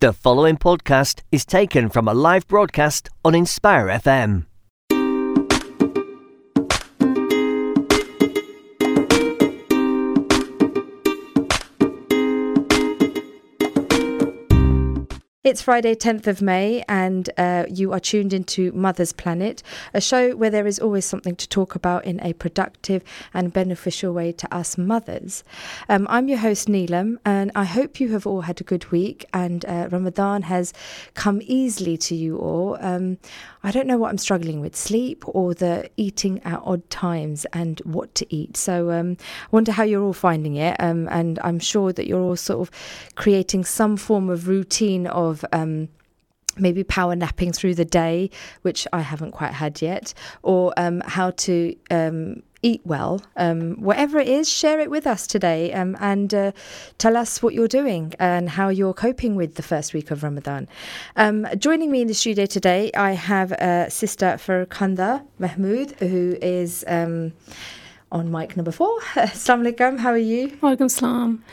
The following podcast is taken from a live broadcast on Inspire FM. It's Friday, 10th of May, and uh, you are tuned into Mother's Planet, a show where there is always something to talk about in a productive and beneficial way to us mothers. Um, I'm your host, Neelam, and I hope you have all had a good week and uh, Ramadan has come easily to you all. Um, I don't know what I'm struggling with sleep or the eating at odd times and what to eat. So um, I wonder how you're all finding it, um, and I'm sure that you're all sort of creating some form of routine of um, maybe power napping through the day, which I haven't quite had yet, or um, how to um, eat well. Um, whatever it is, share it with us today um, and uh, tell us what you're doing and how you're coping with the first week of Ramadan. Um, joining me in the studio today, I have uh, Sister Farkhanda Mahmood, who is um, on mic number four. Assalamu alaikum, how are you? Walaikum salam.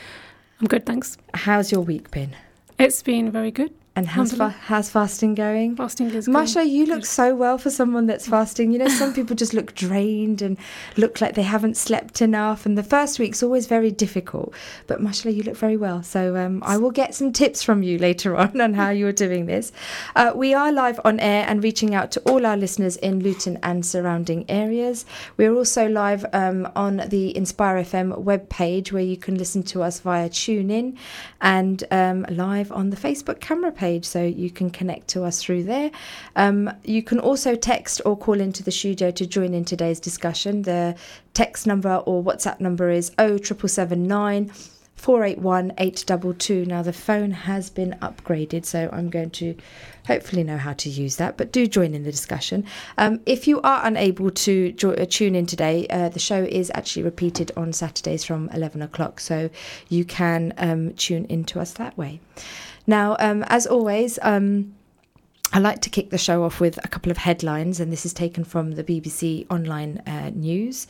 I'm good, thanks. How's your week been? It's been very good. And how's, fa- how's fasting going? Fasting is good. Masha, good. you look so well for someone that's fasting. You know, some people just look drained and look like they haven't slept enough. And the first week's always very difficult. But Masha, you look very well. So um, I will get some tips from you later on on how you're doing this. Uh, we are live on air and reaching out to all our listeners in Luton and surrounding areas. We're also live um, on the Inspire FM webpage where you can listen to us via TuneIn and um, live on the Facebook camera page page, so you can connect to us through there. Um, you can also text or call into the studio to join in today's discussion. The text number or WhatsApp number is 07779 481 822. Now, the phone has been upgraded, so I'm going to hopefully know how to use that, but do join in the discussion. Um, if you are unable to jo- uh, tune in today, uh, the show is actually repeated on Saturdays from 11 o'clock, so you can um, tune into us that way. Now, um, as always, um, I like to kick the show off with a couple of headlines, and this is taken from the BBC Online uh, News.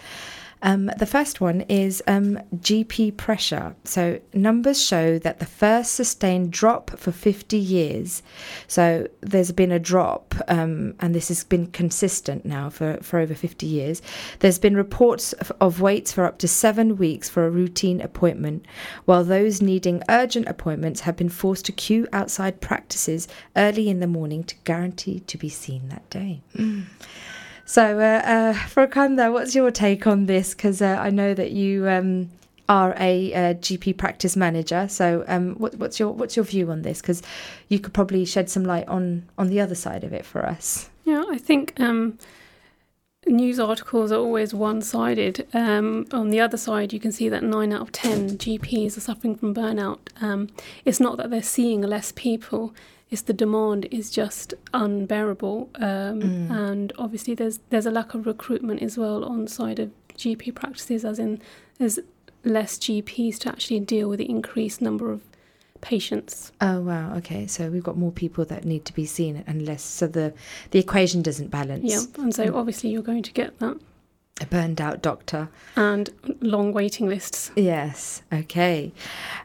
Um, the first one is um, GP pressure. So, numbers show that the first sustained drop for 50 years. So, there's been a drop, um, and this has been consistent now for, for over 50 years. There's been reports of, of waits for up to seven weeks for a routine appointment, while those needing urgent appointments have been forced to queue outside practices early in the morning to guarantee to be seen that day. Mm. So, uh, uh, Farkhanda, what's your take on this? Because uh, I know that you um, are a, a, GP practice manager. So, um, what, what's your what's your view on this? Because you could probably shed some light on on the other side of it for us. Yeah, I think um, news articles are always one sided. Um, on the other side, you can see that nine out of ten GPs are suffering from burnout. Um, it's not that they're seeing less people it's the demand is just unbearable, um, mm. and obviously there's there's a lack of recruitment as well on side of GP practices, as in there's less GPs to actually deal with the increased number of patients. Oh wow, okay. So we've got more people that need to be seen and less so the the equation doesn't balance. Yeah, and so mm. obviously you're going to get that. A burned out doctor. And long waiting lists. Yes, okay.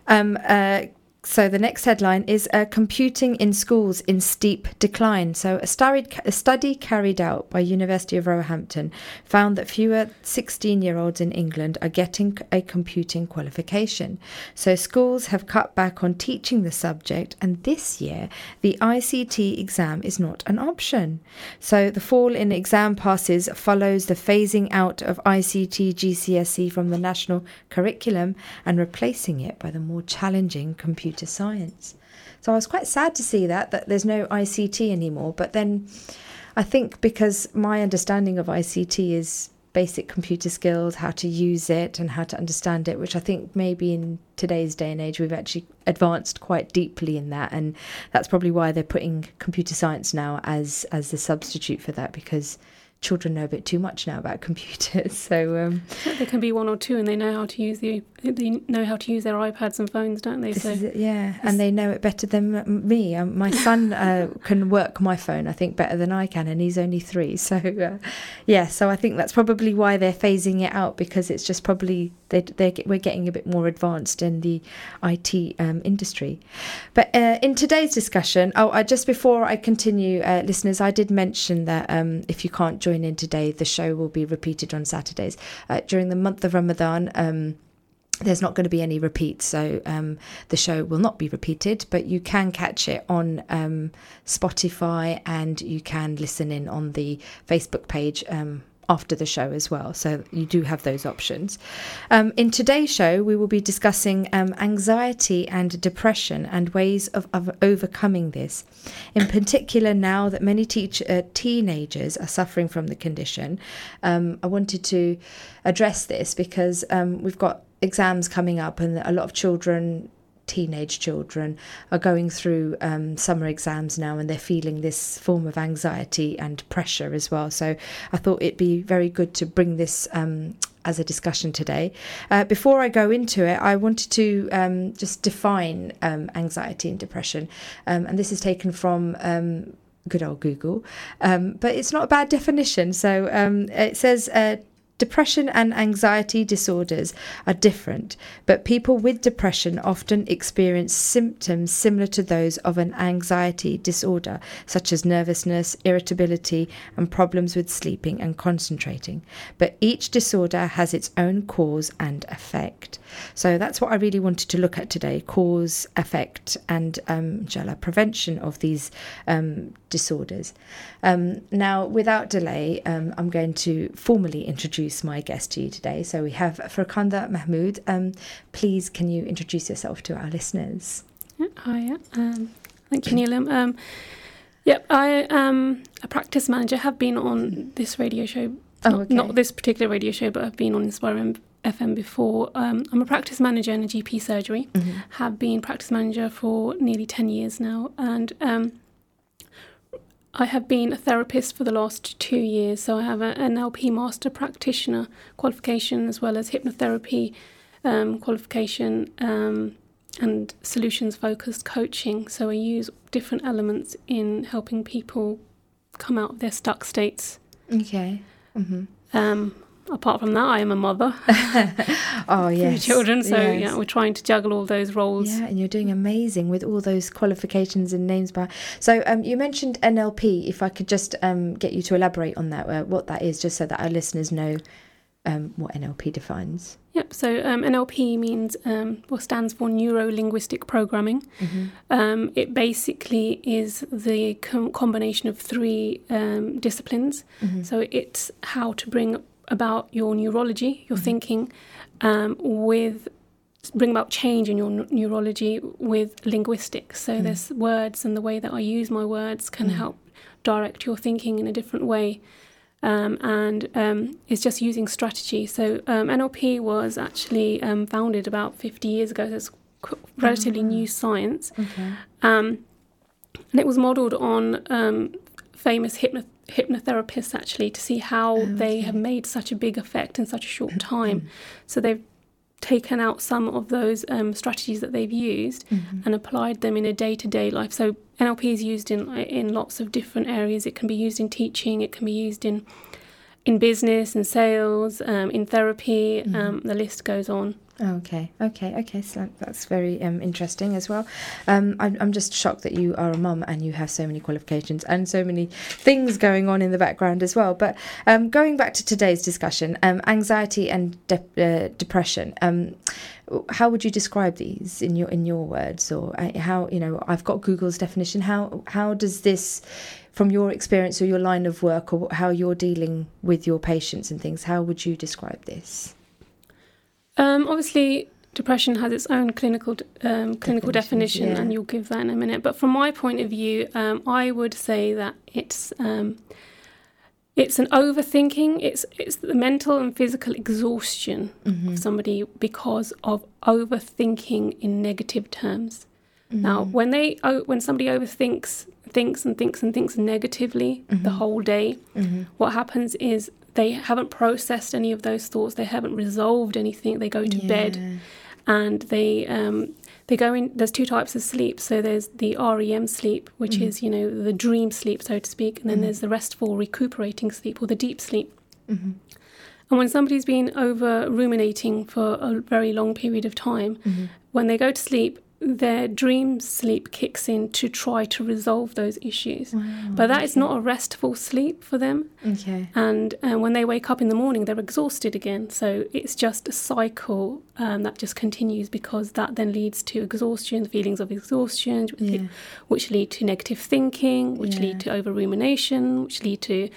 Um, uh, so the next headline is uh, computing in schools in steep decline. So a study, a study carried out by University of Roehampton found that fewer 16-year-olds in England are getting a computing qualification. So schools have cut back on teaching the subject, and this year the ICT exam is not an option. So the fall in exam passes follows the phasing out of ICT GCSE from the national curriculum and replacing it by the more challenging computing computer science. So I was quite sad to see that that there's no ICT anymore. But then I think because my understanding of ICT is basic computer skills, how to use it and how to understand it, which I think maybe in today's day and age we've actually advanced quite deeply in that and that's probably why they're putting computer science now as as the substitute for that because children know a bit too much now about computers. So um, there can be one or two, and they know how to use the they know how to use their iPads and phones, don't they? So is yeah, and they know it better than me. Um, my son uh, can work my phone, I think, better than I can, and he's only three. So uh, yeah, so I think that's probably why they're phasing it out because it's just probably they they we're getting a bit more advanced in the IT um, industry. But uh, in today's discussion, oh, I, just before I continue, uh, listeners, I did mention that um, if you can't join in today, the show will be repeated on Saturdays uh, during the month of Ramadan. Um, there's not going to be any repeats, so um, the show will not be repeated, but you can catch it on um, Spotify and you can listen in on the Facebook page um, after the show as well. So you do have those options. Um, in today's show, we will be discussing um, anxiety and depression and ways of, of, overcoming this. In particular, now that many teach, uh, teenagers are suffering from the condition, um, I wanted to address this because um, we've got exams coming up and a lot of children teenage children are going through um, summer exams now and they're feeling this form of anxiety and pressure as well. So I thought it'd be very good to bring this um, as a discussion today. Uh, before I go into it, I wanted to um, just define um, anxiety and depression. Um, and this is taken from um, good old Google, um, but it's not a bad definition. So um, it says uh, Depression and anxiety disorders are different, but people with depression often experience symptoms similar to those of an anxiety disorder, such as nervousness, irritability, and problems with sleeping and concentrating. But each disorder has its own cause and effect. So that's what I really wanted to look at today cause, effect, and um, prevention of these um, disorders. Um, now, without delay, um, I'm going to formally introduce my guest to you today. So we have Farkhanda Mahmood. Um, please, can you introduce yourself to our listeners? Yeah, hi, um, thank you, Neelam. Um, yep, I am a practice manager. Have been on this radio show. Oh, not, okay. not this particular radio show, but I've been on Inspire FM before. Um, I'm a practice manager in a GP surgery. Mm-hmm. Have been practice manager for nearly ten years now, and um, I have been a therapist for the last two years, so I have an NLP Master Practitioner qualification as well as hypnotherapy um, qualification um, and solutions focused coaching. So I use different elements in helping people come out of their stuck states. Okay. Mm-hmm. Um, apart from that, I am a mother. oh yes, children. So yes. yeah, we're trying to juggle all those roles. Yeah, and you're doing amazing with all those qualifications and names. By so um, you mentioned NLP. If I could just um, get you to elaborate on that, uh, what that is, just so that our listeners know um, what NLP defines. Yep. So um, NLP means um, or stands for Neuro Linguistic Programming. Mm-hmm. Um, it basically is the com- combination of three um, disciplines. Mm-hmm. So it's how to bring about your neurology, your mm-hmm. thinking, um, with bring about change in your n- neurology with linguistics. So Mm. there's words and the way that I use my words can Mm. help direct your thinking in a different way. Um, and um, it's just using strategy. So um, NLP was actually um, founded about 50 years ago. So it's qu- relatively new science. Okay. Um, and it was modelled on um, famous hypno- hypnotherapists actually to see how Oh, they okay. have made such a big effect in such a short time. so they've taken out some of those um, strategies that they've used Mhm. and applied them in a day-to-day life. So NLP is used in in lots of different areas. It can be used in teaching. It can be used in in business and sales, um, in therapy. Mm-hmm. Um, the list goes on. Okay, okay, okay. So that's very um, interesting as well. Um, I'm, I'm just shocked that you are a mum and you have so many qualifications and so many things going on in the background as well. But um, going back to today's discussion, um, anxiety and de- uh, depression. Um, how would you describe these in your in your words, or uh, how you know? I've got Google's definition. How how does this, from your experience or your line of work, or how you're dealing with your patients and things, how would you describe this? Um, obviously, depression has its own clinical um, clinical definition, yeah. and you'll give that in a minute. But from my point of view, um, I would say that it's um, it's an overthinking. It's it's the mental and physical exhaustion Mm-hmm. of somebody because of overthinking in negative terms. Now, when they oh, when somebody overthinks thinks and thinks and thinks negatively the whole day, what happens is they haven't processed any of those thoughts. They haven't resolved anything. They go to bed and they um, they go in. There's two types of sleep. So there's the REM sleep, which mm. is you know the dream sleep, so to speak, and then mm. there's the restful, recuperating sleep or the deep sleep. Mm-hmm. And when somebody's been over ruminating for a very long period of time, mm-hmm. when they go to sleep, their dream sleep kicks in to try to resolve those issues. but that is not a restful sleep for them. Okay. And uh, when they wake up in the morning, they're exhausted again. So it's just a cycle um, that just continues because that then leads to exhaustion, feelings of exhaustion, which, Yeah. which lead to negative thinking, which Yeah. lead to over rumination, which lead to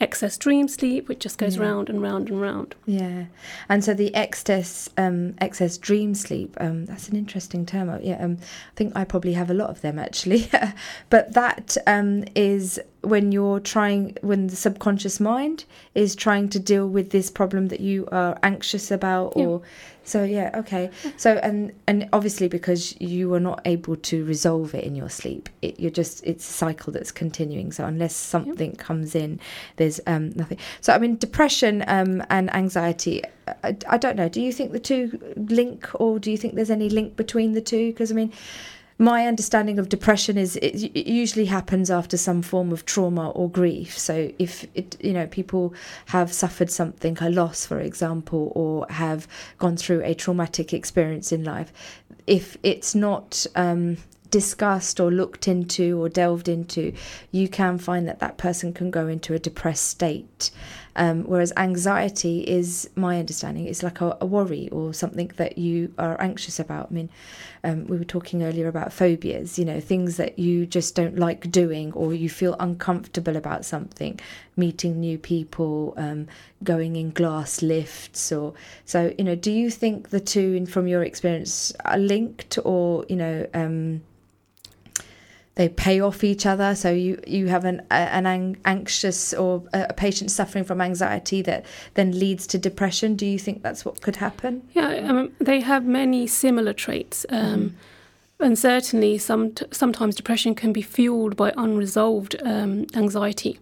excess dream sleep, which just goes Yeah. round and round and round. Yeah, and so the excess um, excess dream sleep. Um, that's an interesting term. Uh, Yeah, um, I think I probably have a lot of them actually. but that um, is when you're trying, when the subconscious mind is trying to deal with this problem that you are anxious about, Yeah. or so. Yeah, okay. So and and obviously because you are not able to resolve it in your sleep, it, you're just it's a cycle that's continuing. So unless something comes in, there's um, nothing. So I mean, depression um, and anxiety. I, I don't know. Do you think the two link, or do you think there's any link between the two? Because I mean, my understanding of depression is it, it usually happens after some form of trauma or grief. So if it, you know, people have suffered something, a loss, for example, or have gone through a traumatic experience in life, if it's not um, discussed or looked into or delved into, you can find that that person can go into a depressed state. Um, whereas anxiety is, my understanding, is like a, a worry or something that you are anxious about. I mean, um, we were talking earlier about phobias, you know, things that you just don't like doing or you feel uncomfortable about something, meeting new people, um, going in glass lifts, or so, you know, do you think the two, in, from your experience, are linked or, you know, um, they pay off each other. So you you have an an anxious or a a patient suffering from anxiety that then leads to depression. Do you think that's what could happen? Yeah, I mean, they have many similar traits. Um, And certainly, some sometimes depression can be fueled by unresolved um, anxiety.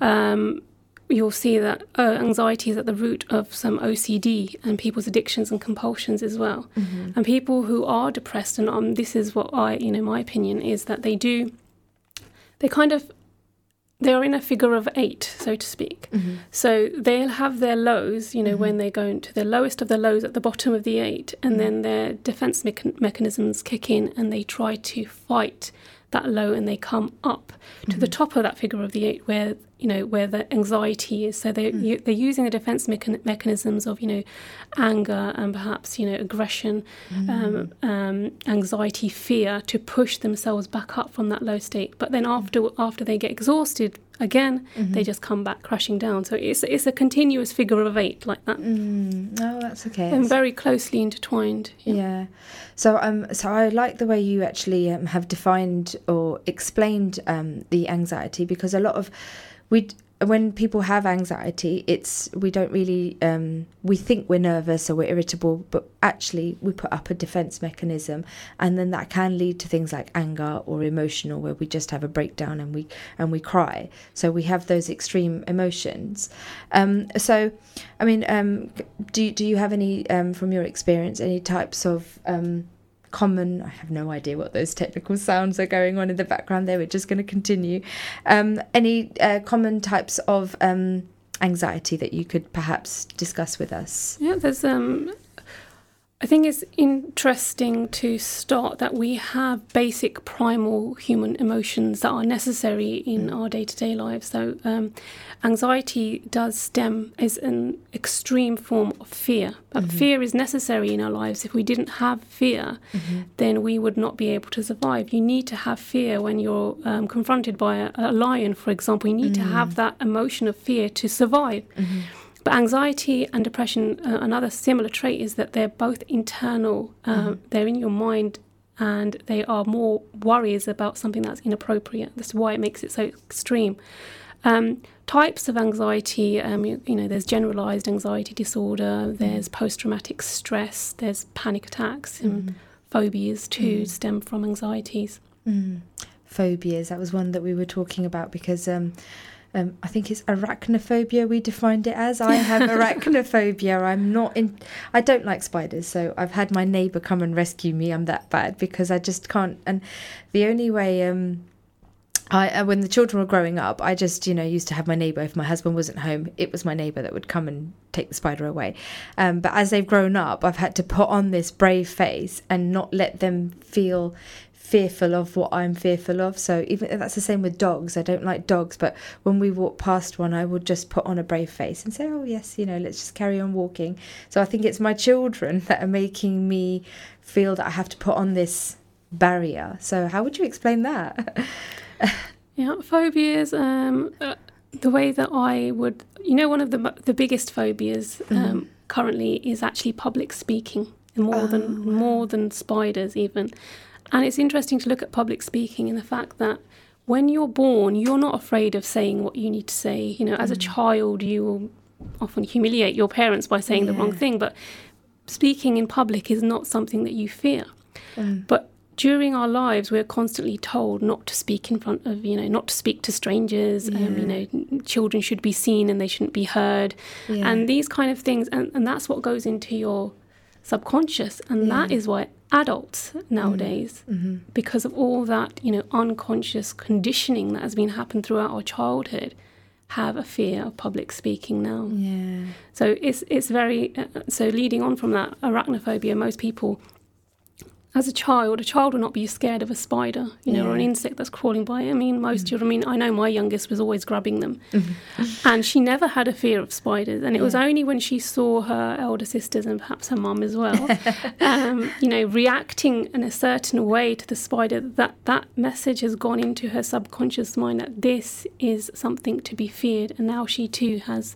Um, you'll see that uh, anxiety is at the root of some OCD and people's addictions and compulsions as well. Mm-hmm. And people who are depressed, and um, this is what I, you know, my opinion is that they do, they kind of, they're in a figure of eight, so to speak. Mm-hmm. So they'll have their lows, you know, mm-hmm. when they go into the lowest of the lows at the bottom of the eight, and then their defense mechan- mechanisms kick in and they try to fight that low and they come up to the top of that figure of the eight where you know where the anxiety is. So they're, you, they're using the defense mechan- mechanisms of you know anger and perhaps you know aggression um, um, anxiety fear to push themselves back up from that low state. But then after after they get exhausted again they just come back crashing down. So it's it's a continuous figure of eight like that. Mm, oh, that's okay. and very closely intertwined. Yeah. So um so I like the way you actually um, have defined or explained um the anxiety because a lot of we when people have anxiety it's we don't really um we think we're nervous or we're irritable but actually we put up a defense mechanism and then that can lead to things like anger or emotional where we just have a breakdown and we and we cry. So we have those extreme emotions. Um so i mean um do, do you have any um from your experience any types of um common i have no idea what those technical sounds are going on in the background there we're just going to continue. Um any uh, common types of um anxiety that you could perhaps discuss with us? Yeah, there's um I think it's interesting to start that we have basic primal human emotions that are necessary in mm. our day-to-day lives. So um, anxiety does stem is an extreme form of fear. But mm-hmm. fear is necessary in our lives. If we didn't have fear, mm-hmm. then we would not be able to survive. You need to have fear when you're um, confronted by a, a lion, for example. You need to have mm. that emotion of fear to survive. Mm-hmm. But anxiety and depression, uh, another similar trait is that they're both internal. Um, They're in your mind, and they are more worries about something that's inappropriate. That's why it makes it so extreme. Um, types of anxiety, um, you, you know, there's generalized anxiety disorder, there's post-traumatic stress, there's panic attacks, and phobias too stem from anxieties. phobias. That was one that we were talking about because um, um, I think it's arachnophobia. We defined it as. I have arachnophobia. I'm not in. I don't like spiders, so I've had my neighbour come and rescue me. I'm that bad because I just can't. And the only way. Um, I, uh, when the children were growing up, I just, you know, used to have my neighbour. If my husband wasn't home, it was my neighbour that would come and take the spider away. Um, but as they've grown up, I've had to put on this brave face and not let them feel fearful of what I'm fearful of. So even that's the same with dogs. I don't like dogs, but when we walk past one, I would just put on a brave face and say, "Oh yes, you know, let's just carry on walking." So I think it's my children that are making me feel that I have to put on this barrier. So how would you explain that? yeah, phobias. Um, uh, the way that I would, you know, one of the the biggest phobias um, mm-hmm. currently is actually public speaking, more oh, than wow. more than spiders even. And it's interesting to look at public speaking and the fact that when you're born, you're not afraid of saying what you need to say. You know, as a mm. child, you will often humiliate your parents by saying yeah. the wrong thing, but speaking in public is not something that you fear. Mm. But during our lives, we're constantly told not to speak in front of, you know, not to speak to strangers. Yeah. Um, you know, children should be seen and they shouldn't be heard, yeah. and these kind of things. And, and that's what goes into your subconscious, and that is why adults nowadays mm. mm-hmm. because of all that you know unconscious conditioning that has been happened throughout our childhood have a fear of public speaking now yeah so it's it's very uh, so leading on from that arachnophobia most people as a child, a child will not be scared of a spider, you know, yeah. or an insect that's crawling by. I mean, most mm children. I mean, I know my youngest was always grabbing them, mm-hmm. and she never had a fear of spiders. And it yeah. was only when she saw her elder sisters and perhaps her mum as well, um, you know, reacting in a certain way to the spider that that message has gone into her subconscious mind that this is something to be feared, and now she too has.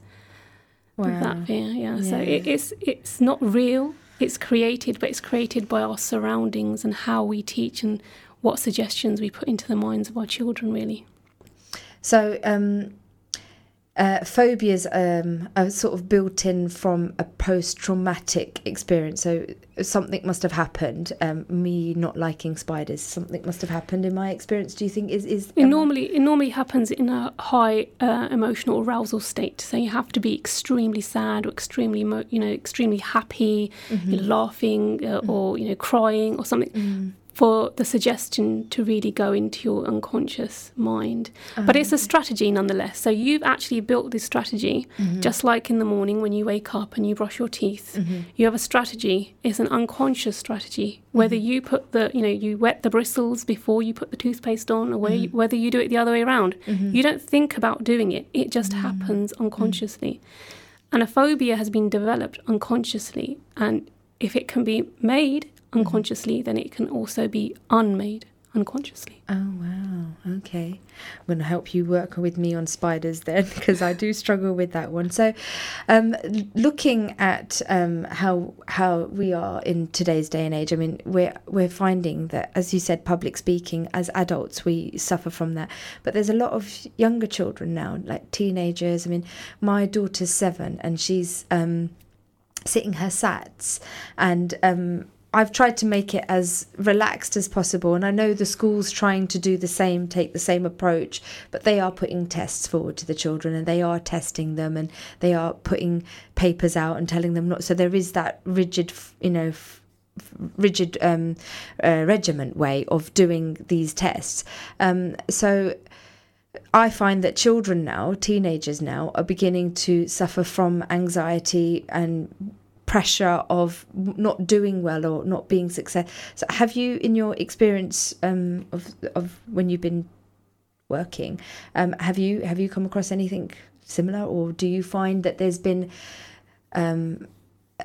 Wow. That fear, yeah. yeah. So it, it's it's not real it's created, but it's created by our surroundings and how we teach and what suggestions we put into the minds of our children, really. So, um, uh, phobias um, are sort of built in from a post-traumatic experience. So something must have happened. Um, me not liking spiders, something must have happened in my experience. Do you think is is it normally it normally happens in a high uh, emotional arousal state. So you have to be extremely sad or extremely you know extremely happy, mm-hmm. laughing uh, mm-hmm. or you know crying or something. Mm-hmm for the suggestion to really go into your unconscious mind. Um, but it's a strategy nonetheless. So you've actually built this strategy, mm-hmm. just like in the morning when you wake up and you brush your teeth. Mm-hmm. You have a strategy. It's an unconscious strategy. Whether mm-hmm. you put the, you know, you wet the bristles before you put the toothpaste on, or whether you, mm-hmm. whether you do it the other way around, mm-hmm. you don't think about doing it. It just mm-hmm. happens unconsciously. And a phobia has been developed unconsciously. And if it can be made unconsciously, then it can also be unmade unconsciously. Oh wow. Okay. I'm going to help you work with me on spiders then because I do struggle with that one. So um, looking at um, how how we are in today's day and age, I mean we're we're finding that as you said public speaking as adults we suffer from that. But there's a lot of younger children now like teenagers. I mean my daughter's 7 and she's um, sitting her sats and um, I've tried to make it as relaxed as possible, and I know the school's trying to do the same, take the same approach, but they are putting tests forward to the children and they are testing them and they are putting papers out and telling them not. So there is that rigid, you know, rigid um, uh, regiment way of doing these tests. Um, so I find that children now, teenagers now, are beginning to suffer from anxiety and pressure of not doing well or not being successful. So, have you, in your experience um, of of when you've been working, um, have you have you come across anything similar, or do you find that there's been um,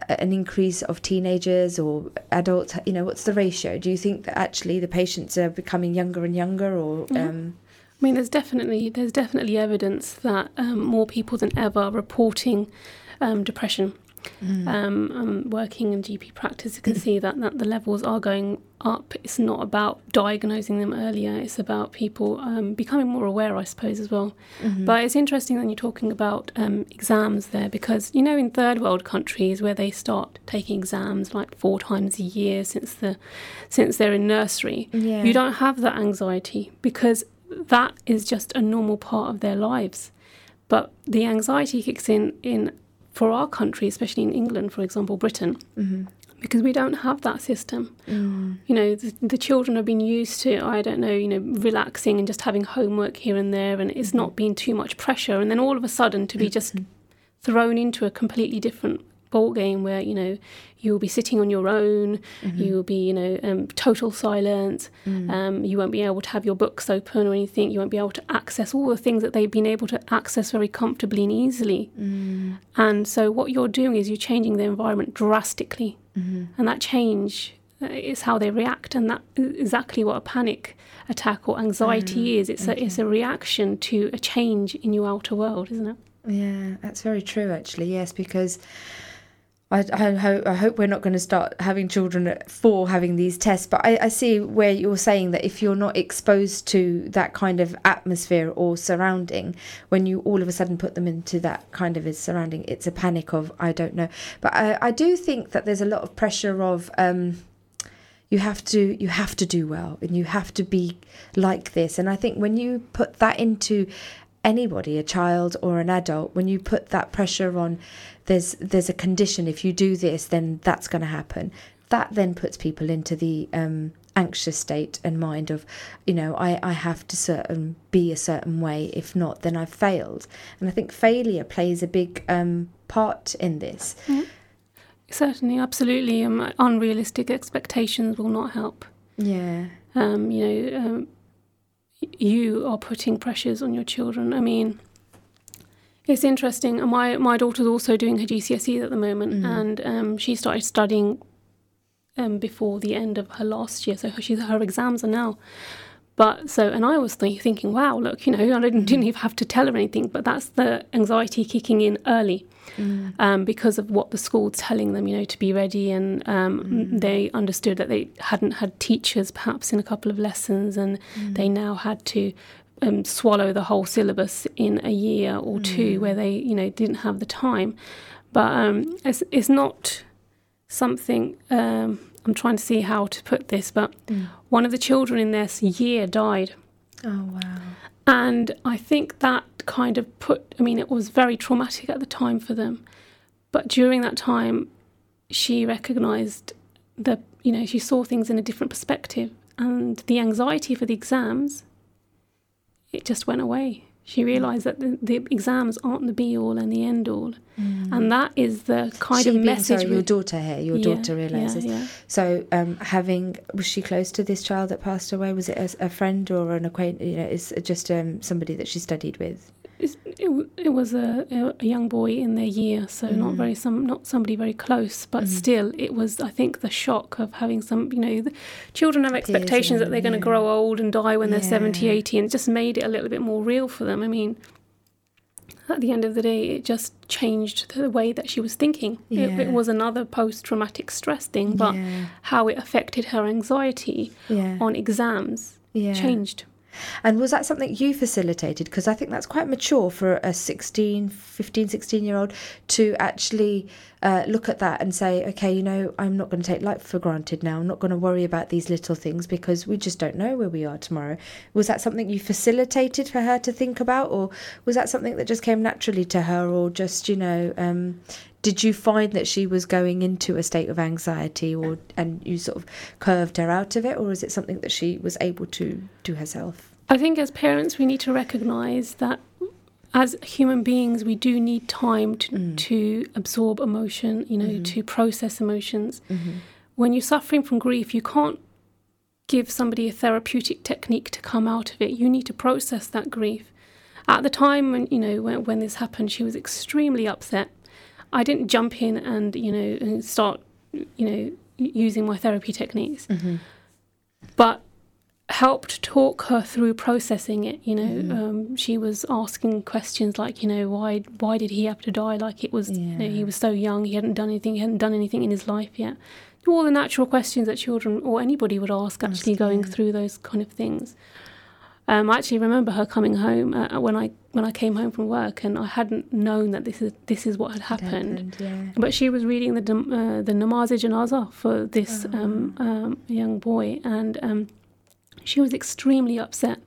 an increase of teenagers or adults? You know, what's the ratio? Do you think that actually the patients are becoming younger and younger, or? Mm-hmm. Um, I mean, there's definitely there's definitely evidence that um, more people than ever are reporting um, depression um, um, working in GP practice you can see that, that the levels are going up. It's not about diagnosing them earlier, it's about people um, becoming more aware, I suppose, as well. But it's interesting that you're talking about um, exams there because, you know, in third world countries where they start taking exams like four times a year since, the, since they're in nursery, Yeah. you don't have that anxiety because that is just a normal part of their lives. But the anxiety kicks in in for our country, especially in England, for example, Britain, mm-hmm. because we don't have that system. Mm. You know, the, the children have been used to, I don't know, you know, relaxing and just having homework here and there, and it's mm-hmm. not been too much pressure. And then all of a sudden to be just mm-hmm. thrown into a completely different game where you know you'll be sitting on your own you'll be you know um, total silence um, you won't be able to have your books open or anything you won't be able to access all the things that they've been able to access very comfortably and easily. And so what you're doing is you're changing the environment drastically. And that change uh, is how they react and that is exactly what a panic attack or anxiety is. It's a it's a reaction to a change in your outer world isn't it? Yeah, that's very true, actually. Yes, because I, I, hope, I hope we're not going to start having children at four having these tests. But I, I see where you're saying that if you're not exposed to that kind of atmosphere or surrounding, when you all of a sudden put them into that kind of surrounding, it's a panic of, I don't know. But I, I do think that there's a lot of pressure of, um, you have to you have to do well and you have to be like this and i think when you put that into anybody a child or an adult when you put that pressure on there's there's a condition. If you do this then that's going to happen. That then puts people into the um anxious state and mind of you know I, I have to certain be a certain way. If not then i've failed. And i think failure plays a big um part in this. Certainly, absolutely. Um, unrealistic expectations will not help. yeah. Um, you know, um, you are putting pressures on your children. I mean, it's interesting. and My my daughter's also doing her GCSEs at the moment, and um, she started studying um, before the end of her last year. So her, she's, her exams are now. But so, and I was th- thinking, wow, look, you know, I didn't, didn't even have to tell her anything, but that's the anxiety kicking in early um, because of what the school's telling them, you know, to be ready. And um, they understood that they hadn't had teachers perhaps in a couple of lessons, and they now had to um, swallow the whole syllabus in a year or two where they, you know, didn't have the time. But um, it's, it's not something. Um, I'm trying to see how to put this, but one of the children in this year died. oh wow And I think that kind of put, I mean, it was very traumatic at the time for them. But during that time, she recognized the, you know, she saw things in a different perspective. And the anxiety for the exams, it just went away. She realized that the, the exams aren't the be all and the end all. And that is the kind she of message. sorry, your daughter here your Yeah, daughter realizes yeah. so um having was she close to this child that passed away was it a, a friend or an acquaintance you know is just um somebody that she studied with It's- It, it was a, a young boy in their year, so not Mm. very some not somebody very close, but Mm-hmm. still, it was I think the shock of having some you know the children have expectations that they're going to yeah. grow old and die when they're 70, 80, and it just made it a little bit more real for them. I mean, at the end of the day, it just changed the way that she was thinking. It, Yeah. it was another post traumatic stress thing, but yeah how it affected her anxiety yeah on exams yeah changed. And was that something you facilitated? Because i think that's quite mature for a 16 15 16 year old to actually uh, look at that and say okay you know i'm not going to take life for granted now. I'm not going to worry about these little things because we just don't know where we are tomorrow. Was that something you facilitated for her to think about or was that something that just came naturally to her or just you know um, did you find that she was going into a state of anxiety or and you sort of curved her out of it or is it something that she was able to do herself I think as parents, we need to recognise that as human beings, we do need time to, Mm. to absorb emotion, you know, Mm-hmm. to process emotions. When you're suffering from grief, you can't give somebody a therapeutic technique to come out of it. You need to process that grief. At the time when you know when, when this happened, she was extremely upset. I didn't jump in and you know and start you know using my therapy techniques, but helped talk her through processing it. You know, um, she was asking questions like, you know, why why did he have to die? Like it was, you know, he was so young, he hadn't done anything, he hadn't done anything in his life yet. All the natural questions that children or anybody would ask, actually going through those kind of things. Um, I actually remember her coming home uh, when I when I came home from work, and I hadn't known that this is this is what had happened. yeah. But she was reading the uh, the namaz janaza for this um, um, young boy, and um, she was extremely upset.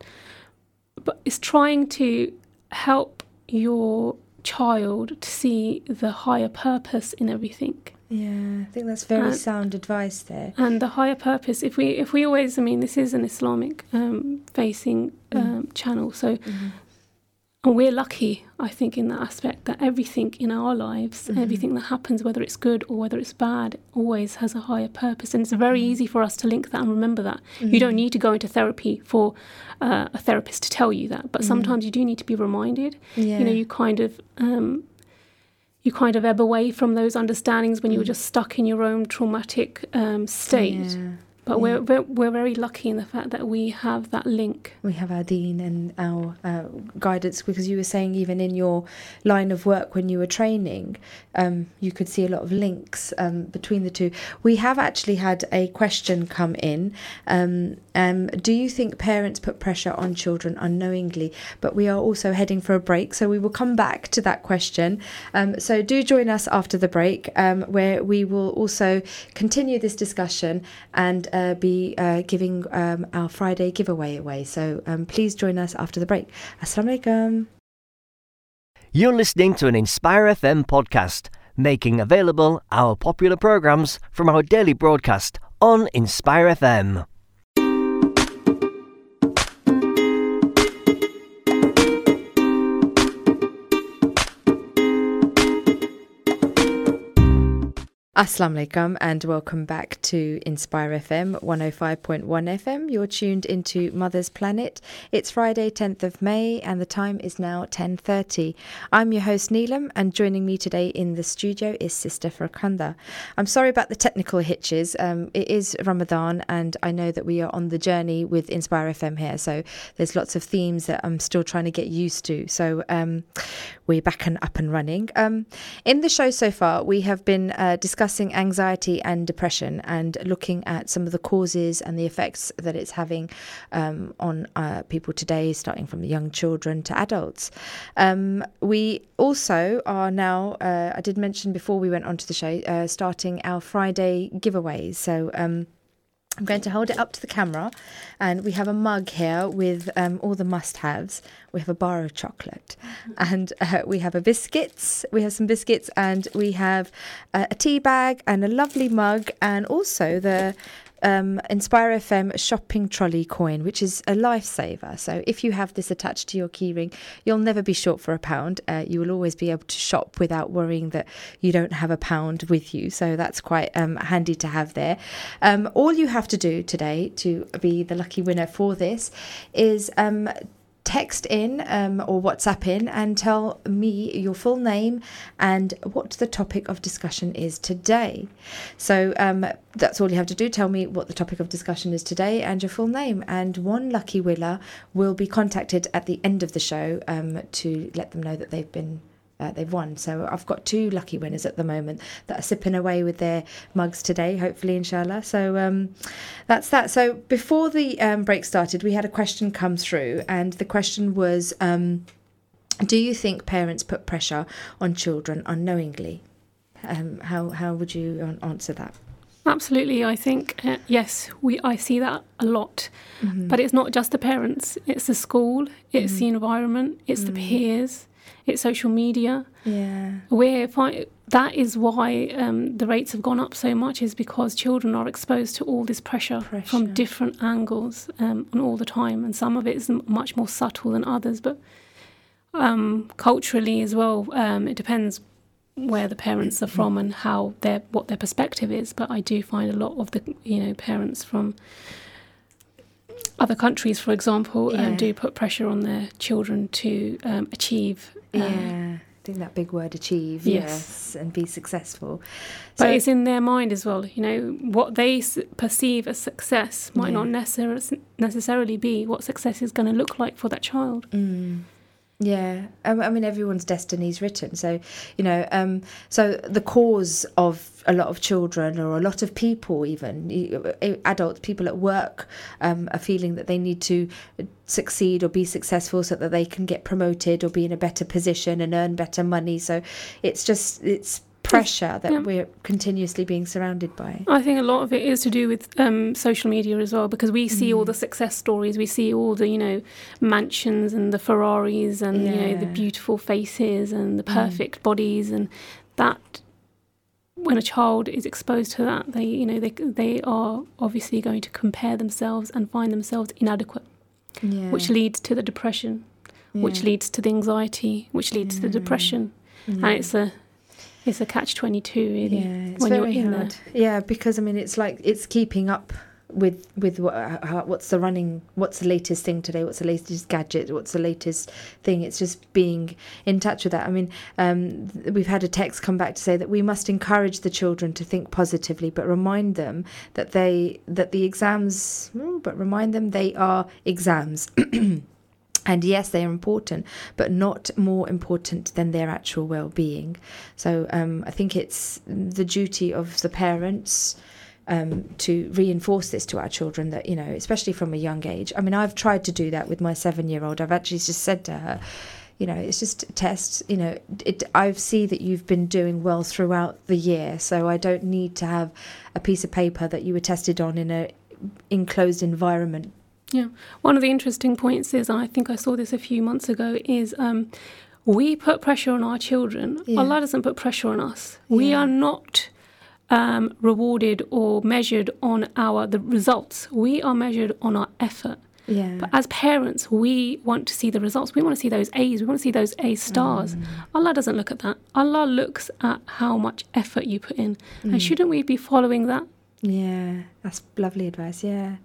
But it's trying to help your child to see the higher purpose in everything. Yeah, I think that's very Uh, sound advice there. And the higher purpose, if we if we always, I mean, this is an Islamic um, facing um, channel, so and we're lucky, I think, in that aspect that everything in our lives, everything that happens, whether it's good or whether it's bad, always has a higher purpose. And it's very easy for us to link that and remember that. You don't need to go into therapy for uh, a therapist to tell you that, but sometimes you do need to be reminded. Yeah. You know, you kind of. Um, you kind of ebb away from those understandings when you were just stuck in your own traumatic um, state. Yeah. But we're, we're we're very lucky in the fact that we have that link. We have our deen and our uh, guidance because you were saying even in your line of work when you were training, um, you could see a lot of links um, between the two. We have actually had a question come in. Um, um, do you think parents put pressure on children unknowingly? But we are also heading for a break, so we will come back to that question. Um, so do join us after the break, um, where we will also continue this discussion and uh, be uh, giving um, our Friday giveaway away. So um, please join us after the break. Assalamu alaikum. You're listening to an Inspire FM podcast, making available our popular programs from our daily broadcast on Inspire FM. Assalamu alaikum and welcome back to Inspire FM 105.1 FM. You're tuned into Mother's Planet. It's Friday 10th of May and the time is now 10:30. I'm your host Neelam and joining me today in the studio is Sister Farkhanda. I'm sorry about the technical hitches. Um, it is Ramadan and I know that we are on the journey with Inspire FM here. So there's lots of themes that I'm still trying to get used to. So um, we're back and up and running. Um, in the show so far, we have been uh, discussing anxiety and depression and looking at some of the causes and the effects that it's having um, on uh, people today, starting from young children to adults. Um, we also are now, uh, I did mention before we went onto the show, uh, starting our Friday giveaways. So, um, I'm going to hold it up to the camera, and we have a mug here with um, all the must-haves. We have a bar of chocolate, and uh, we have a biscuits. We have some biscuits, and we have uh, a tea bag and a lovely mug, and also the um, Inspire FM shopping trolley coin, which is a lifesaver. So if you have this attached to your keyring, you'll never be short for a pound. Uh, you will always be able to shop without worrying that you don't have a pound with you. So that's quite um, handy to have there. Um, all you have to do today to be the lucky winner for this is um, text in um, or WhatsApp in and tell me your full name and what the topic of discussion is today. So um, that's all you have to do. Tell me what the topic of discussion is today and your full name. And one lucky winner will be contacted at the end of the show um, to let them know that they've been. Uh, they've won. So I've got two lucky winners at the moment that are sipping away with their mugs today, hopefully, inshallah. So um, that's that. So before the um, break started, we had a question come through, and the question was um, Do you think parents put pressure on children unknowingly? Um, how, how would you answer that? Absolutely, I think uh, yes, we I see that a lot, but it's not just the parents; it's the school, it's the environment, it's the peers, it's social media. Yeah. Where fi- that is why um, the rates have gone up so much is because children are exposed to all this pressure, Pressure. from different angles um, and all the time, and some of it is m- much more subtle than others. But um, culturally as well, um, it depends where the parents are from and how their what their perspective is. But I do find a lot of the you know parents from other countries, for example, Yeah. um, do put pressure on their children to um, achieve. um, Yeah. I think that big word achieve, Yes. yes, and be successful. But So- it's in their mind as well. You know, what they s- perceive as success might Yeah. not necessar- necessarily be what success is going to look like for that child. Mm. Yeah, I mean everyone's destiny's written. So, you know, um, so the cause of a lot of children or a lot of people, even adults, people at work, um, are feeling that they need to succeed or be successful so that they can get promoted or be in a better position and earn better money. So, it's just it's pressure that Yeah. we're continuously being surrounded by. I think a lot of it is to do with um, social media as well, because we see all mm. the success stories, we see all the you know mansions and the Ferraris and you know the beautiful faces and the mm. perfect bodies, and that when a child is exposed to that, they you know they they are obviously going to compare themselves and find themselves inadequate, Yeah, which leads to the depression, which leads to the anxiety, which leads to the mm. depression, and it's a it's a catch twenty two really Yeah, it's when you're very in hard. Yeah, because I mean, it's like it's keeping up with with what, how, what's the running, what's the latest thing today, what's the latest gadget, what's the latest thing. It's just being in touch with that. I mean, um, th- we've had a text come back to say that we must encourage the children to think positively, but remind them that they that the exams, but remind them they are exams. And yes, they are important, but not more important than their actual well being. So um, I think it's the duty of the parents um, to reinforce this to our children that, you know, especially from a young age. I mean, I've tried to do that with my seven year old. I've actually just said to her, you know, it's just tests. You know, it. I see that you've been doing well throughout the year, so I don't need to have a piece of paper that you were tested on in a enclosed environment Yeah, one of the interesting points is, and I think I saw this a few months ago, is um, we put pressure on our children. Yeah. Allah doesn't put pressure on us. We are not um, rewarded or measured on our the results. We are measured on our effort. Yeah. But as parents, we want to see the results. We want to see those A's. We want to see those A stars. Mm. Allah doesn't look at that. Allah looks at how much effort you put in. Mm. And shouldn't we be following that? Yeah, that's lovely advice. Yeah.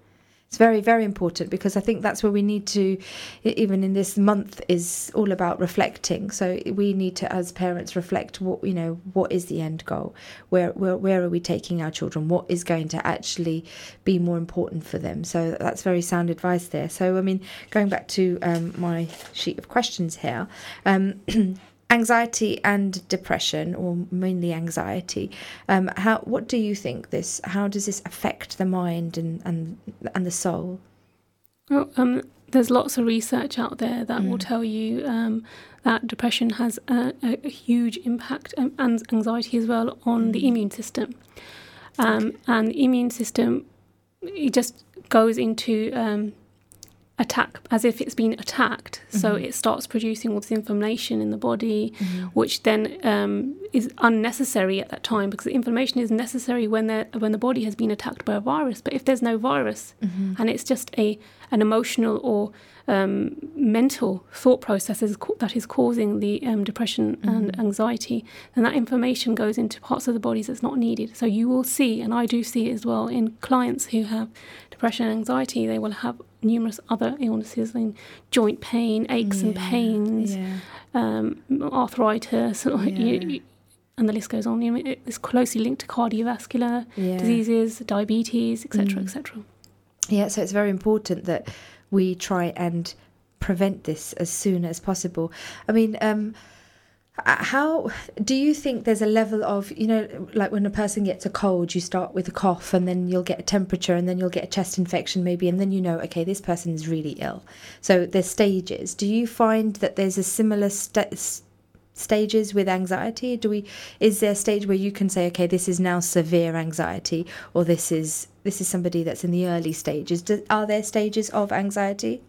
It's very, very important because I think that's where we need to, even in this month, is all about reflecting. So we need to, as parents, reflect what you know. What is the end goal? Where, where, where are we taking our children? What is going to actually be more important for them? So that's very sound advice there. So I mean, going back to um, my sheet of questions here. Um, anxiety and depression or mainly anxiety um how what do you think this how does this affect the mind and and and the soul Well, um, there's lots of research out there that Mm. will tell you um, that depression has a, a, huge impact um, and anxiety as well on the Mm. immune system. Um, And the immune system, it just goes into um, attack as if it's been attacked. So Mhm. it starts producing all this inflammation in the body, Mm-hmm. which then um, is unnecessary at that time because the inflammation is necessary when the when the body has been attacked by a virus. But if there's no virus Mm-hmm. and it's just a an emotional or um, mental thought process that is causing the um, depression and Mhm. anxiety, then that information goes into parts of the bodies that's not needed. So you will see, and I do see it as well in clients who have depression and anxiety, they will have numerous other illnesses, like joint pain, aches and pains, yeah um, arthritis, and, Yeah. you- and the list goes on. You know, it- It's closely linked to cardiovascular yeah diseases, diabetes, etc., Mm. etc. yeah so it's very important that we try and prevent this as soon as possible. I mean um how do you think there's a level of you know like when a person gets a cold you start with a cough and then you'll get a temperature and then you'll get a chest infection maybe and then you know okay this person is really ill. So there's stages. Do you find that there's a similar sta- s- stages with anxiety do we is there a stage where you can say okay this is now severe anxiety or this is this is somebody that's in the early stages do, are there stages of anxiety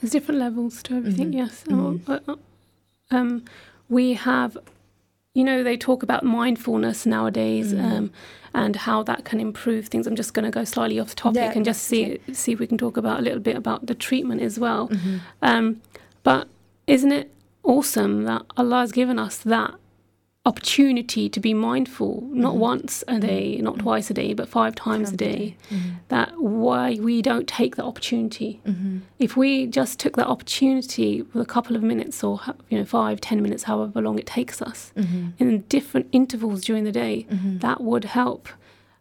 There's different levels to everything, Mhm. yes. Mhm. Uh, uh, Um, we have, you know, they talk about mindfulness nowadays Mm. um, and how that can improve things. I'm just going to go slightly off topic Yeah, and just see see if we can talk about a little bit about the treatment as well. mm-hmm. Um, but isn't it awesome that Allah has given us that opportunity to be mindful, not mm-hmm. once a mm-hmm. day, not mm-hmm. twice a day, but five times a day. That why we don't take the opportunity. If we just took that opportunity with a couple of minutes or you know five, ten minutes, however long it takes us, in different intervals during the day, that would help.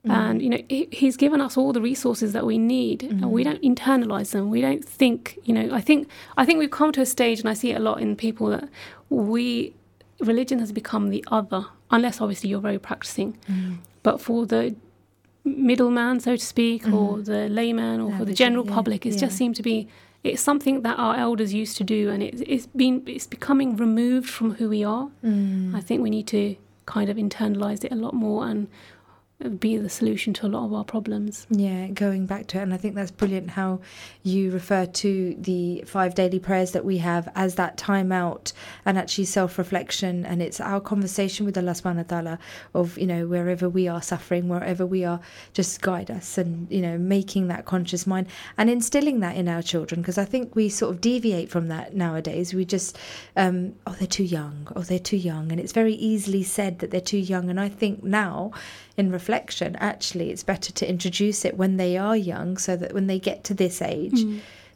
Mm. And you know, he, he's given us all the resources that we need, and we mm. don't internalize them. We don't think, you know. I think I think we've come to a stage, and I see it a lot in people that we religion has become the other, unless obviously you're very practicing. Mm. But for the middleman, so to speak, or mm-hmm. the layman, or Yeah, for the general yeah, public, it yeah. just seemed to be. It's something that our elders used to do, and it's it's been it's becoming removed from who we are. Mm. I think we need to kind of internalize it a lot more and be the solution to a lot of our problems. Yeah, going back to it, and I think that's brilliant how you refer to the five daily prayers that we have as that time out and actually self reflection. And it's our conversation with Allah subhanahu wa ta'ala of, you know, wherever we are suffering, wherever we are, just guide us and, you know, making that conscious mind and instilling that in our children. Because I think we sort of deviate from that nowadays. We just, um, oh, they're too young, oh, they're too young. And it's very easily said that they're too young. And I think now, in reflection, actually, it's better to introduce it when they are young so that when they get to this age,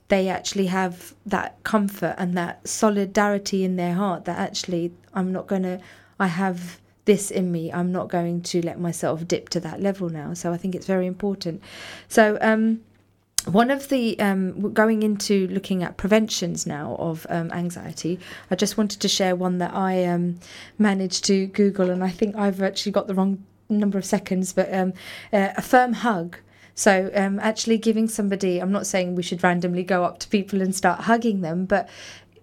they actually have that comfort and that solidarity in their heart that actually, I'm not going to, I have this in me. I'm not going to let myself dip to that level now. So I think it's very important. So, um, one of the um, going into looking at preventions now of um, anxiety, I just wanted to share one that I um, managed to Google, and I think I've actually got the wrong number of seconds, but um, uh, a firm hug. So, um, actually giving somebody, I'm not saying we should randomly go up to people and start hugging them, but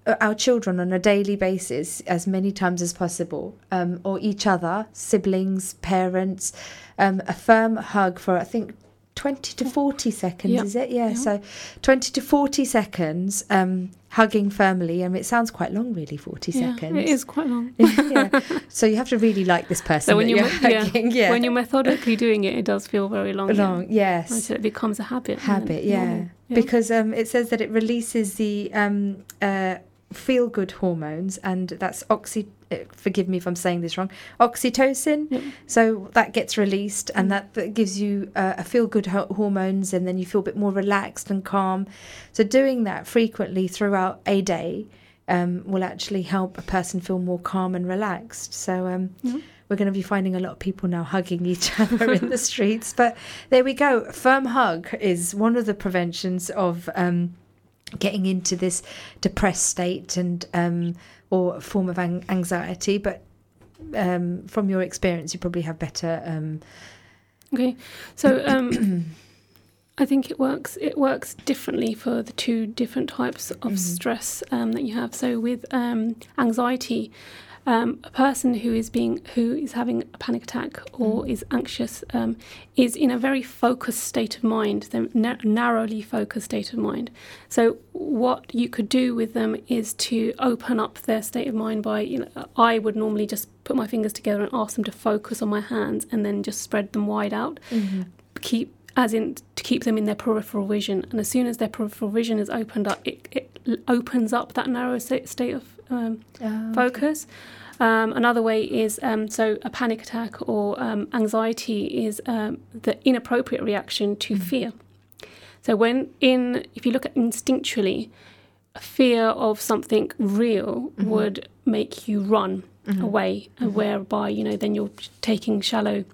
uh, our children on a daily basis, as many times as possible, um, or each other, siblings, parents, um, a firm hug for, I think, 20 to 40 seconds, Yeah. is it? Yeah, Yeah. so 20 to 40 seconds um, hugging firmly. I mean, it sounds quite long, really, 40 Yeah, seconds. it is quite long. yeah. So you have to really like this person. So when you're, you're me- yeah, hugging. yeah. when you're methodically doing it, it does feel very long. long, yes. Until it becomes a habit. habit yeah. normal. because um, it says that it releases the um, uh, feel good hormones and that's oxy uh, forgive me if i'm saying this wrong oxytocin Yep. so that gets released and that, that gives you uh, a feel good ho- hormones and then you feel a bit more relaxed and calm so doing that frequently throughout a day um, will actually help a person feel more calm and relaxed so um, Yeah. we're going to be finding a lot of people now hugging each other in the streets. But there we go. Firm hug is one of the preventions of um, getting into this depressed state and um, or form of an- anxiety. But um, from your experience, you probably have better. Um, Okay, so um, I think it works. It works differently for the two different types of Mhm. stress um, that you have. So with um, anxiety, um, a person who is being who is having a panic attack or is anxious um, is in a very focused state of mind, the na- narrowly focused state of mind. So what you could do with them is to open up their state of mind by, you know, I would normally just put my fingers together and ask them to focus on my hands and then just spread them wide out. Keep as in to keep them in their peripheral vision. And as soon as their peripheral vision is opened up it, it opens up that narrow state of um, Oh, focus. Um, another way is um, so a panic attack or um, anxiety is um, the inappropriate reaction to fear. So when in if you look at instinctually fear of something real would make you run away and whereby you know then you're taking shallow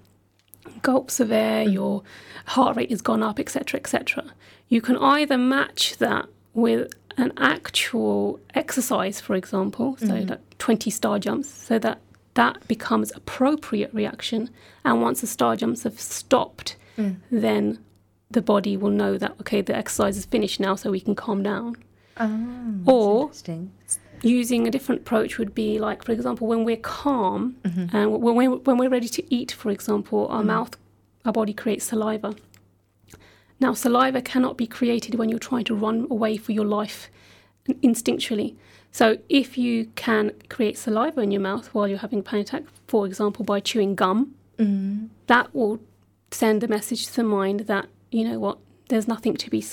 gulps of air, your heart rate has gone up, etc., etc. You can either match that with an actual exercise, for example, so mm-hmm. like 20 star jumps, so that that becomes appropriate reaction. And once the star jumps have stopped, mm. then the body will know that okay, the exercise is finished now, so we can calm down. Oh, Or- Using a different approach would be like, for example, when we're calm Mm-hmm. and when we're, when we're ready to eat, for example, our mm. mouth, our body creates saliva. Now, saliva cannot be created when you're trying to run away for your life instinctually. So, if you can create saliva in your mouth while you're having a panic attack, for example, by chewing gum, Mm. that will send a message to the mind that, you know what, there's nothing to be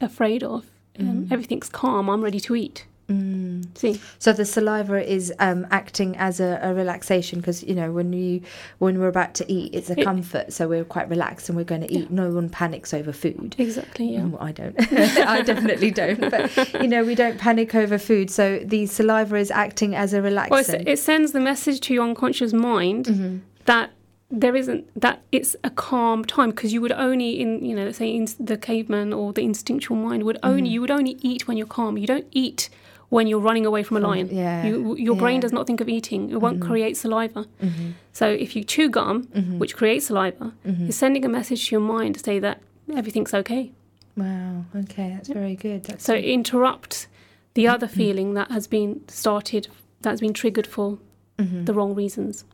afraid of. Um, Everything's calm, I'm ready to eat. Mm. See, So the saliva is um, acting as a, a relaxation because you know when you when we're about to eat, it's a It- comfort. So we're quite relaxed and we're going to eat. No one panics over food. exactly, yeah. Mm, I don't. I definitely don't. But you know, we don't panic over food. So the saliva is acting as a Well, relaxant. it sends the message to your unconscious mind Mhm. that there isn't that it's a calm time because you would only in you know say in the caveman or the instinctual mind would only Mm-hmm. you would only eat when you're calm you don't eat when you're running away from a lion. yeah, you, your brain yeah. does not think of eating. It won't mm-hmm. create saliva. Mhm. so if you chew gum Mm-hmm. which creates saliva mm-hmm. you're sending a message to your mind to say that everything's okay. Wow. Okay, that's very good. That's so it interrupts the other mm-hmm. feeling that has been started that has been triggered for the wrong reasons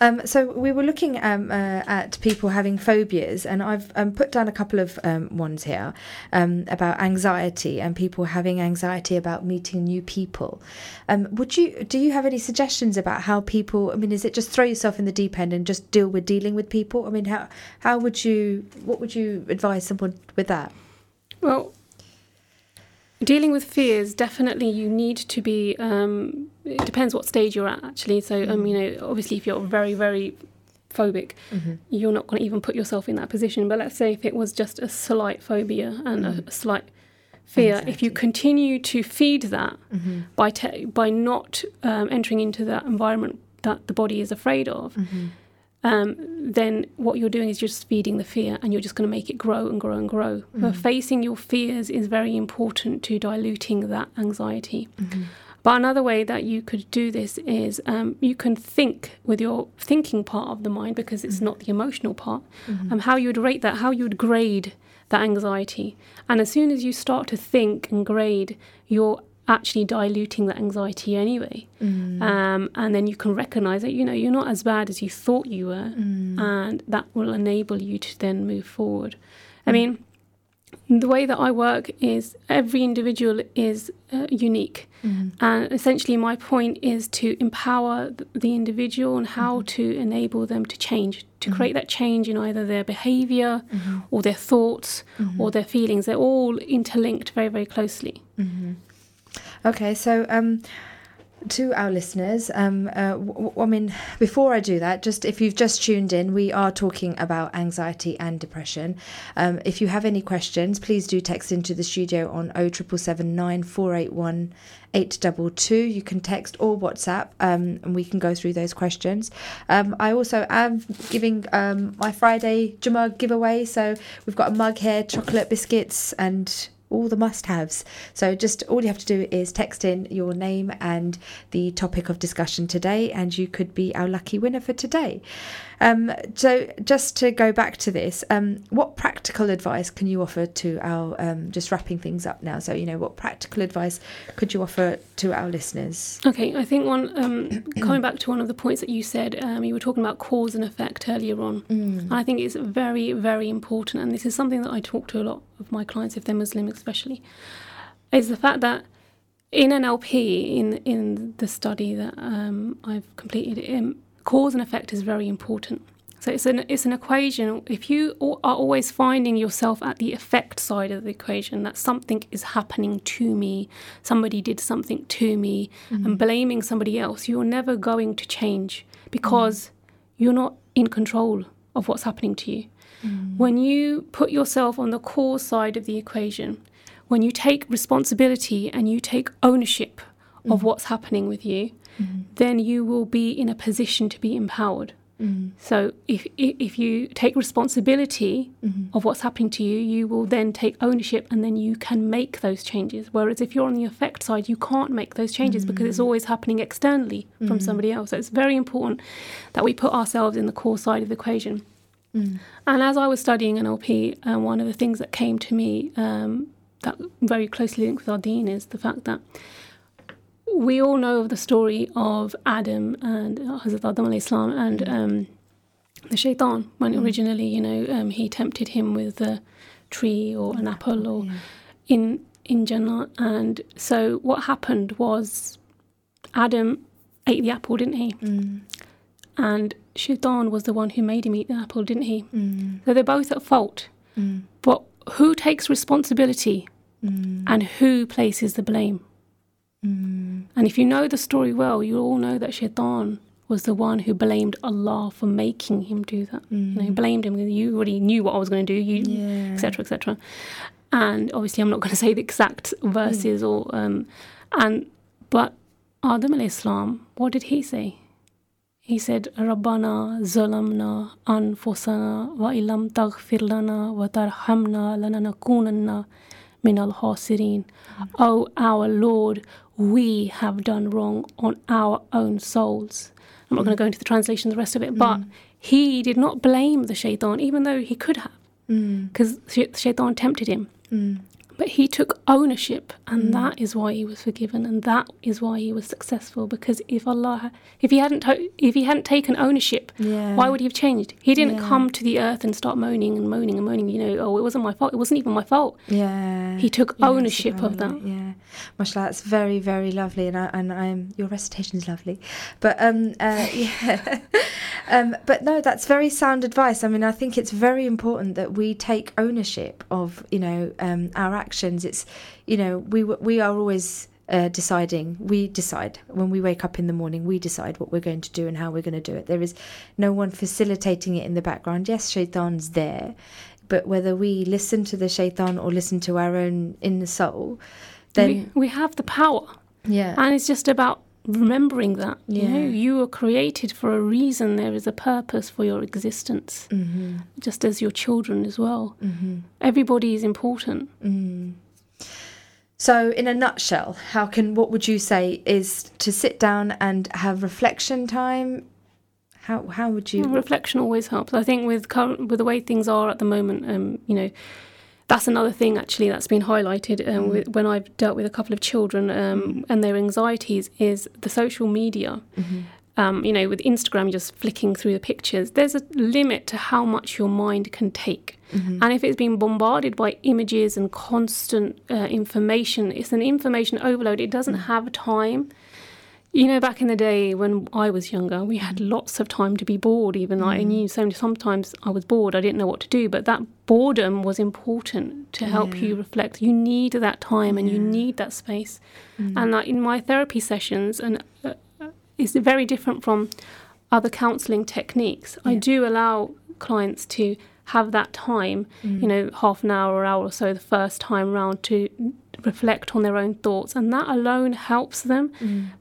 Um, so we were looking um, uh, at people having phobias, and I've um, put down a couple of um, ones here um, about anxiety and people having anxiety about meeting new people. Um, would you do you have any suggestions about how people? I mean, is it just throw yourself in the deep end and just deal with dealing with people? I mean, how how would you? What would you advise someone with that? Well, dealing with fears, definitely you need to be. Um, it depends what stage you're at, actually. So, um, you know, obviously, if you're very, very phobic, you're not going to even put yourself in that position. But let's say if it was just a slight phobia and a, a slight fear, if you continue to feed that by te- by not um, entering into that environment that the body is afraid of, um, then what you're doing is you're just feeding the fear and you're just going to make it grow and grow and grow. But facing your fears is very important to diluting that anxiety. But another way that you could do this is um, you can think with your thinking part of the mind because it's not the emotional part, um, how you would rate that, how you would grade that anxiety. And as soon as you start to think and grade, you're actually diluting that anxiety anyway. Mm. Um, and then you can recognize that, you know, you're not as bad as you thought you were. Mm. And that will enable you to then move forward. I mm. mean, the way that I work is every individual is uh, unique. And essentially, my point is to empower the individual and how mm-hmm. to enable them to change, to mm-hmm. create that change in either their behavior mm-hmm. or their thoughts or their feelings. They're all interlinked very, very closely. Okay, so um, to our listeners, um, uh, w- w- I mean, before I do that, just if you've just tuned in, we are talking about anxiety and depression. Um, if you have any questions, please do text into the studio on 07779 481 822. You can text or WhatsApp, um, and we can go through those questions. Um, I also am giving um, my Friday Jamug giveaway, so we've got a mug here, chocolate biscuits, and all the must haves. So just all you have to do is text in your name and the topic of discussion today, and you could be our lucky winner for today. Um, so just to go back to this, um, what practical advice can you offer to our um, just wrapping things up now? So you know what practical advice could you offer to our listeners? Okay, I think one um, coming back to one of the points that you said, um, you were talking about cause and effect earlier on. And I think it's very, very important, and this is something that I talk to a lot of my clients, if they're Muslim especially, is the fact that in NLP, in in the study that um, I've completed, um, cause and effect is very important. So it's an it's an equation. If you are always finding yourself at the effect side of the equation, that something is happening to me, somebody did something to me, mm-hmm. and blaming somebody else, you're never going to change mm-hmm. because you're not in control of what's happening to you. Mm-hmm. When you put yourself on the cause side of the equation, when you take responsibility and you take ownership of what's happening with you, Mm-hmm. then you will be in a position to be empowered. Mm-hmm. So if if you take responsibility mm-hmm. of what's happening to you, you will then take ownership and then you can make those changes. Whereas if you're on the effect side, you can't make those changes because it's mm. always happening externally from mm. somebody else. So it's very important that we put ourselves in the core side of the equation. Mm. And as I was studying NLP, uh, one of the things that came to me um, that very closely linked with our deen is the fact that we all know of the story of Adam and Hazrat Adam alayhi salam and mm. um, the shaitan when mm. originally, you know, um, he tempted him with a tree or an mm. apple or in in Jannah. And so what happened was Adam ate the apple, didn't he? And Shaitan was the one who made him eat the apple, didn't he? So they're both at fault. But who takes responsibility and who places the blame? Mm. And if you know the story well, you all know that Shaitan was the one who blamed Allah for making him do that. You know, he blamed him. You already knew what I was going to do. You, Yeah. etc., etc. And obviously, I'm not going to say the exact verses or um, and but Adam alayhi salam, what did he say? He said, "Rabbana zalamna anfusana wa ilam taghfir lana wa tarhamna lananakunanna min al khasirin." Oh, our Lord, we have done wrong on our own souls. I'm not going to go into the translation, the rest of it, but he did not blame the shaitan, even though he could have Mm. because Shaitan tempted him. Mm. But he took ownership, and that is why he was forgiven, and that is why he was successful. Because if Allah, if he hadn't, if he hadn't taken ownership, Yeah. why would he have changed? He didn't Yeah. come to the earth and start moaning and moaning and moaning. You know, oh, it wasn't my fault. It wasn't even my fault. Yeah. He took Yeah, ownership of that. Yeah, mashallah, that's very, very lovely, and I, and I'm your recitation is lovely, but um, uh, yeah, um, but no, that's very sound advice. I mean, I think it's very important that we take ownership of you know um, our actions. It's you know we we are always. Uh, deciding, we decide when we wake up in the morning. We decide what we're going to do and how we're going to do it. There is no one facilitating it in the background. Yes, shaitan's there, but whether we listen to the shaitan or listen to our own inner soul, then we, we have the power, yeah, and it's just about remembering that. You know, you were created for a reason. There is a purpose for your existence, hmm just as your children as well. hmm Everybody is important. Mm. So, in a nutshell, how can what would you say is to sit down and have reflection time? How how would you? Reflection always helps. I think with current with the way things are at the moment, um, you know, that's another thing actually that's been highlighted um, with, when I've dealt with a couple of children um, and their anxieties is the social media. Um, you know, with Instagram, just flicking through the pictures, there's a limit to how much your mind can take. And if it's been bombarded by images and constant uh, information, it's an information overload. It doesn't have time. You know, back in the day when I was younger, we had lots of time to be bored. Even like I knew so sometimes I was bored, I didn't know what to do. But that boredom was important to help you reflect. You need that time and you need that space. And like in my therapy sessions, and uh, uh, it's very different from other counselling techniques. I do allow clients to have that time, you know, half an hour or hour or so the first time round to reflect on their own thoughts, and that alone helps them.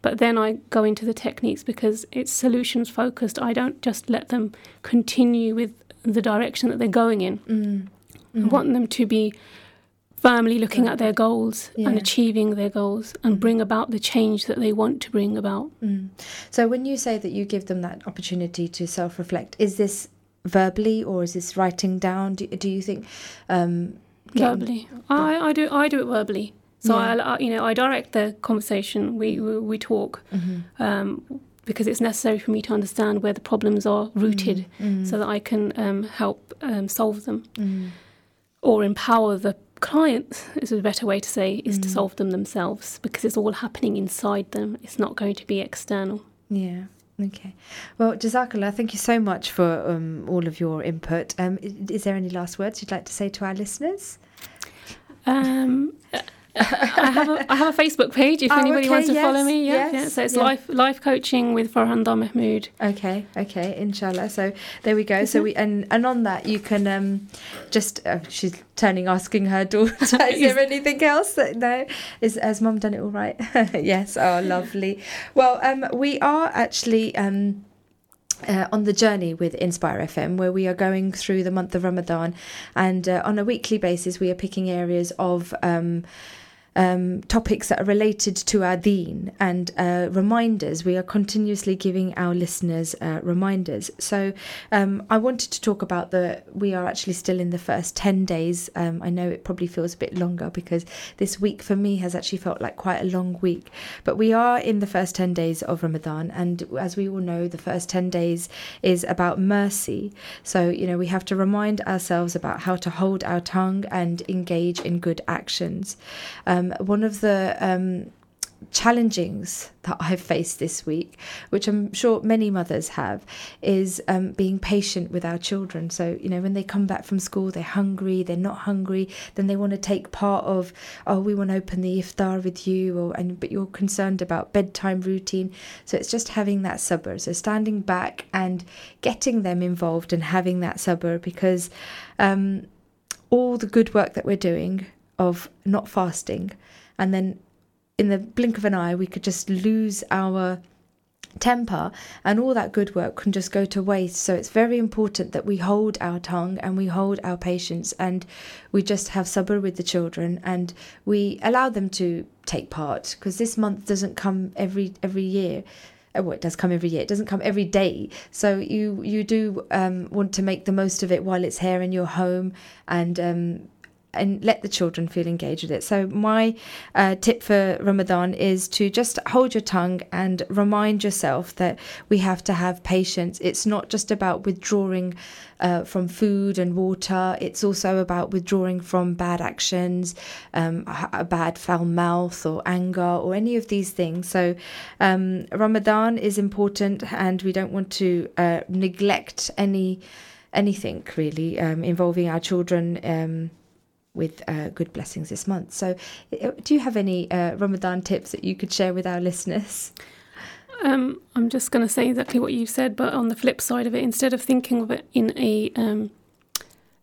But then I go into the techniques because it's solutions focused. I don't just let them continue with the direction that they're going in. Mm. I want them to be firmly looking at their goals and achieving their goals and bring about the change that they want to bring about. Mm. So, when you say that you give them that opportunity to self-reflect, is this verbally or is this writing down? Do, do you think? Um, verbally. I, I do I do it verbally. So Yeah. I, I you know I direct the conversation. We we, we talk Mm-hmm. um, because it's necessary for me to understand where the problems are rooted, Mm. so that I can um, help um, solve them Mm. or empower the client. Is a better way to say is Mm. to solve them themselves because it's all happening inside them. It's not going to be external. Yeah. Okay. Well, Jazakallah, thank you so much for um, all of your input. Um, is there any last words you'd like to say to our listeners? Um, I have a I have a Facebook page if Oh, anybody okay, wants to follow me. Yeah, yes, yeah. So it's yeah. life life coaching with Farkhanda Mahmood. Okay, okay, inshallah. So there we go. So we and and on that you can um just uh, she's turning asking her daughter is there anything else that no is has mum done it all right? yes. Oh, lovely. Well, um we are actually um uh, on the journey with Inspire FM, where we are going through the month of Ramadan, and uh, on a weekly basis, we are picking areas of um, um, topics that are related to our deen and uh, reminders. We are continuously giving our listeners uh, reminders. So um, I wanted to talk about the. We are actually still in the first ten days. Um, I know it probably feels a bit longer because this week for me has actually felt like quite a long week, but we are in the first ten days of Ramadan, and as we all know, the first ten days is about mercy. So you know we have to remind ourselves about how to hold our tongue and engage in good actions. Um, one of the um, challengings that I've faced this week, which I'm sure many mothers have, is um, being patient with our children. So, you know, when they come back from school, they're hungry, they're not hungry, then they want to take part of, oh, we want to open the iftar with you, or and but you're concerned about bedtime routine. So it's just having that sabr. So standing back and getting them involved and having that sabr because um, all the good work that we're doing of not fasting and then in the blink of an eye, we could just lose our temper and all that good work can just go to waste. So it's very important that we hold our tongue and we hold our patience and we just have sabr with the children and we allow them to take part because this month doesn't come every every year. Oh, well, it does come every year. It doesn't come every day. So you you do um, want to make the most of it while it's here in your home and um, and let the children feel engaged with it. So, my uh, tip for Ramadan is to just hold your tongue and remind yourself that we have to have patience. It's not just about withdrawing uh, from food and water, it's also about withdrawing from bad actions, um, a bad foul mouth, or anger, or any of these things. So, um, Ramadan is important, and we don't want to uh, neglect any anything really um, involving our children um, with uh, good blessings this month. So, uh, do you have any uh, Ramadan tips that you could share with our listeners? Um, I'm just going to say exactly what you said, but on the flip side of it, instead of thinking of it in a um,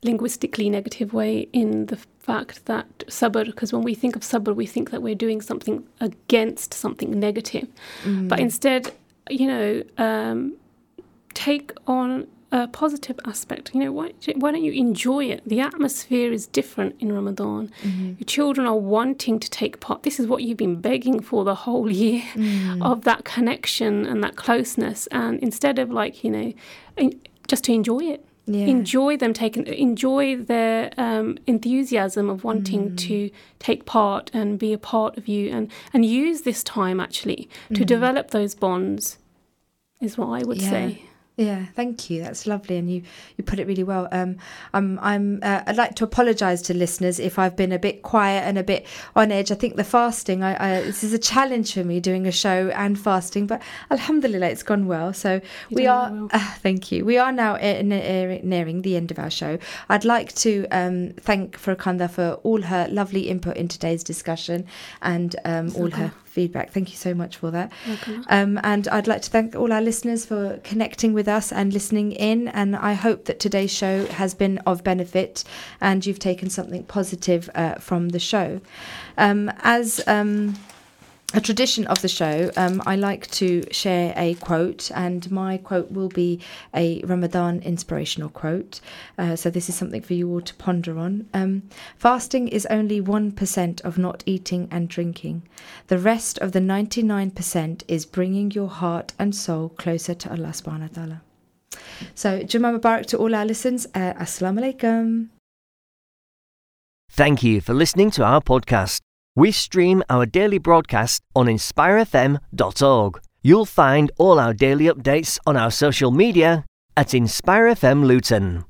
linguistically negative way, in the fact that sabr, because when we think of sabr, we think that we're doing something against something negative. Mm. But instead, you know, um, take on a positive aspect. You know, why, why don't you enjoy it? The atmosphere is different in Ramadan. Mm-hmm. Your children are wanting to take part. This is what you've been begging for the whole year mm. of that connection and that closeness. And instead of like, you know, just to enjoy it. Yeah. Enjoy them taking, enjoy their um, enthusiasm of wanting mm. to take part and be a part of you, and and use this time actually to mm. develop those bonds. Is what I would yeah. say. Yeah, thank you. That's lovely, and you you put it really well. Um, I'm I'm uh, I'd like to apologise to listeners if I've been a bit quiet and a bit on edge. I think the fasting, I, I this is a challenge for me doing a show and fasting, but Alhamdulillah, it's gone well. So we are. Well. Uh, thank you. We are now nearing the end of our show. I'd like to um, thank Farkhanda for all her lovely input in today's discussion and um, all her feedback. Thank you so much for that. Um, and I'd like to thank all our listeners for connecting with us and listening in. And I hope that today's show has been of benefit and you've taken something positive uh, from the show. Um, as um, a tradition of the show, um, I like to share a quote, and my quote will be a Ramadan inspirational quote. Uh, so, this is something for you all to ponder on. Um, fasting is only 1% of not eating and drinking. The rest of the 99% is bringing your heart and soul closer to Allah subhanahu wa ta'ala. So, Jummah Mubarak to all our listeners. Uh, Assalamu alaikum. Thank you for listening to our podcast. We stream our daily broadcast on inspirefm.org. You'll find all our daily updates on our social media at InspireFM Luton.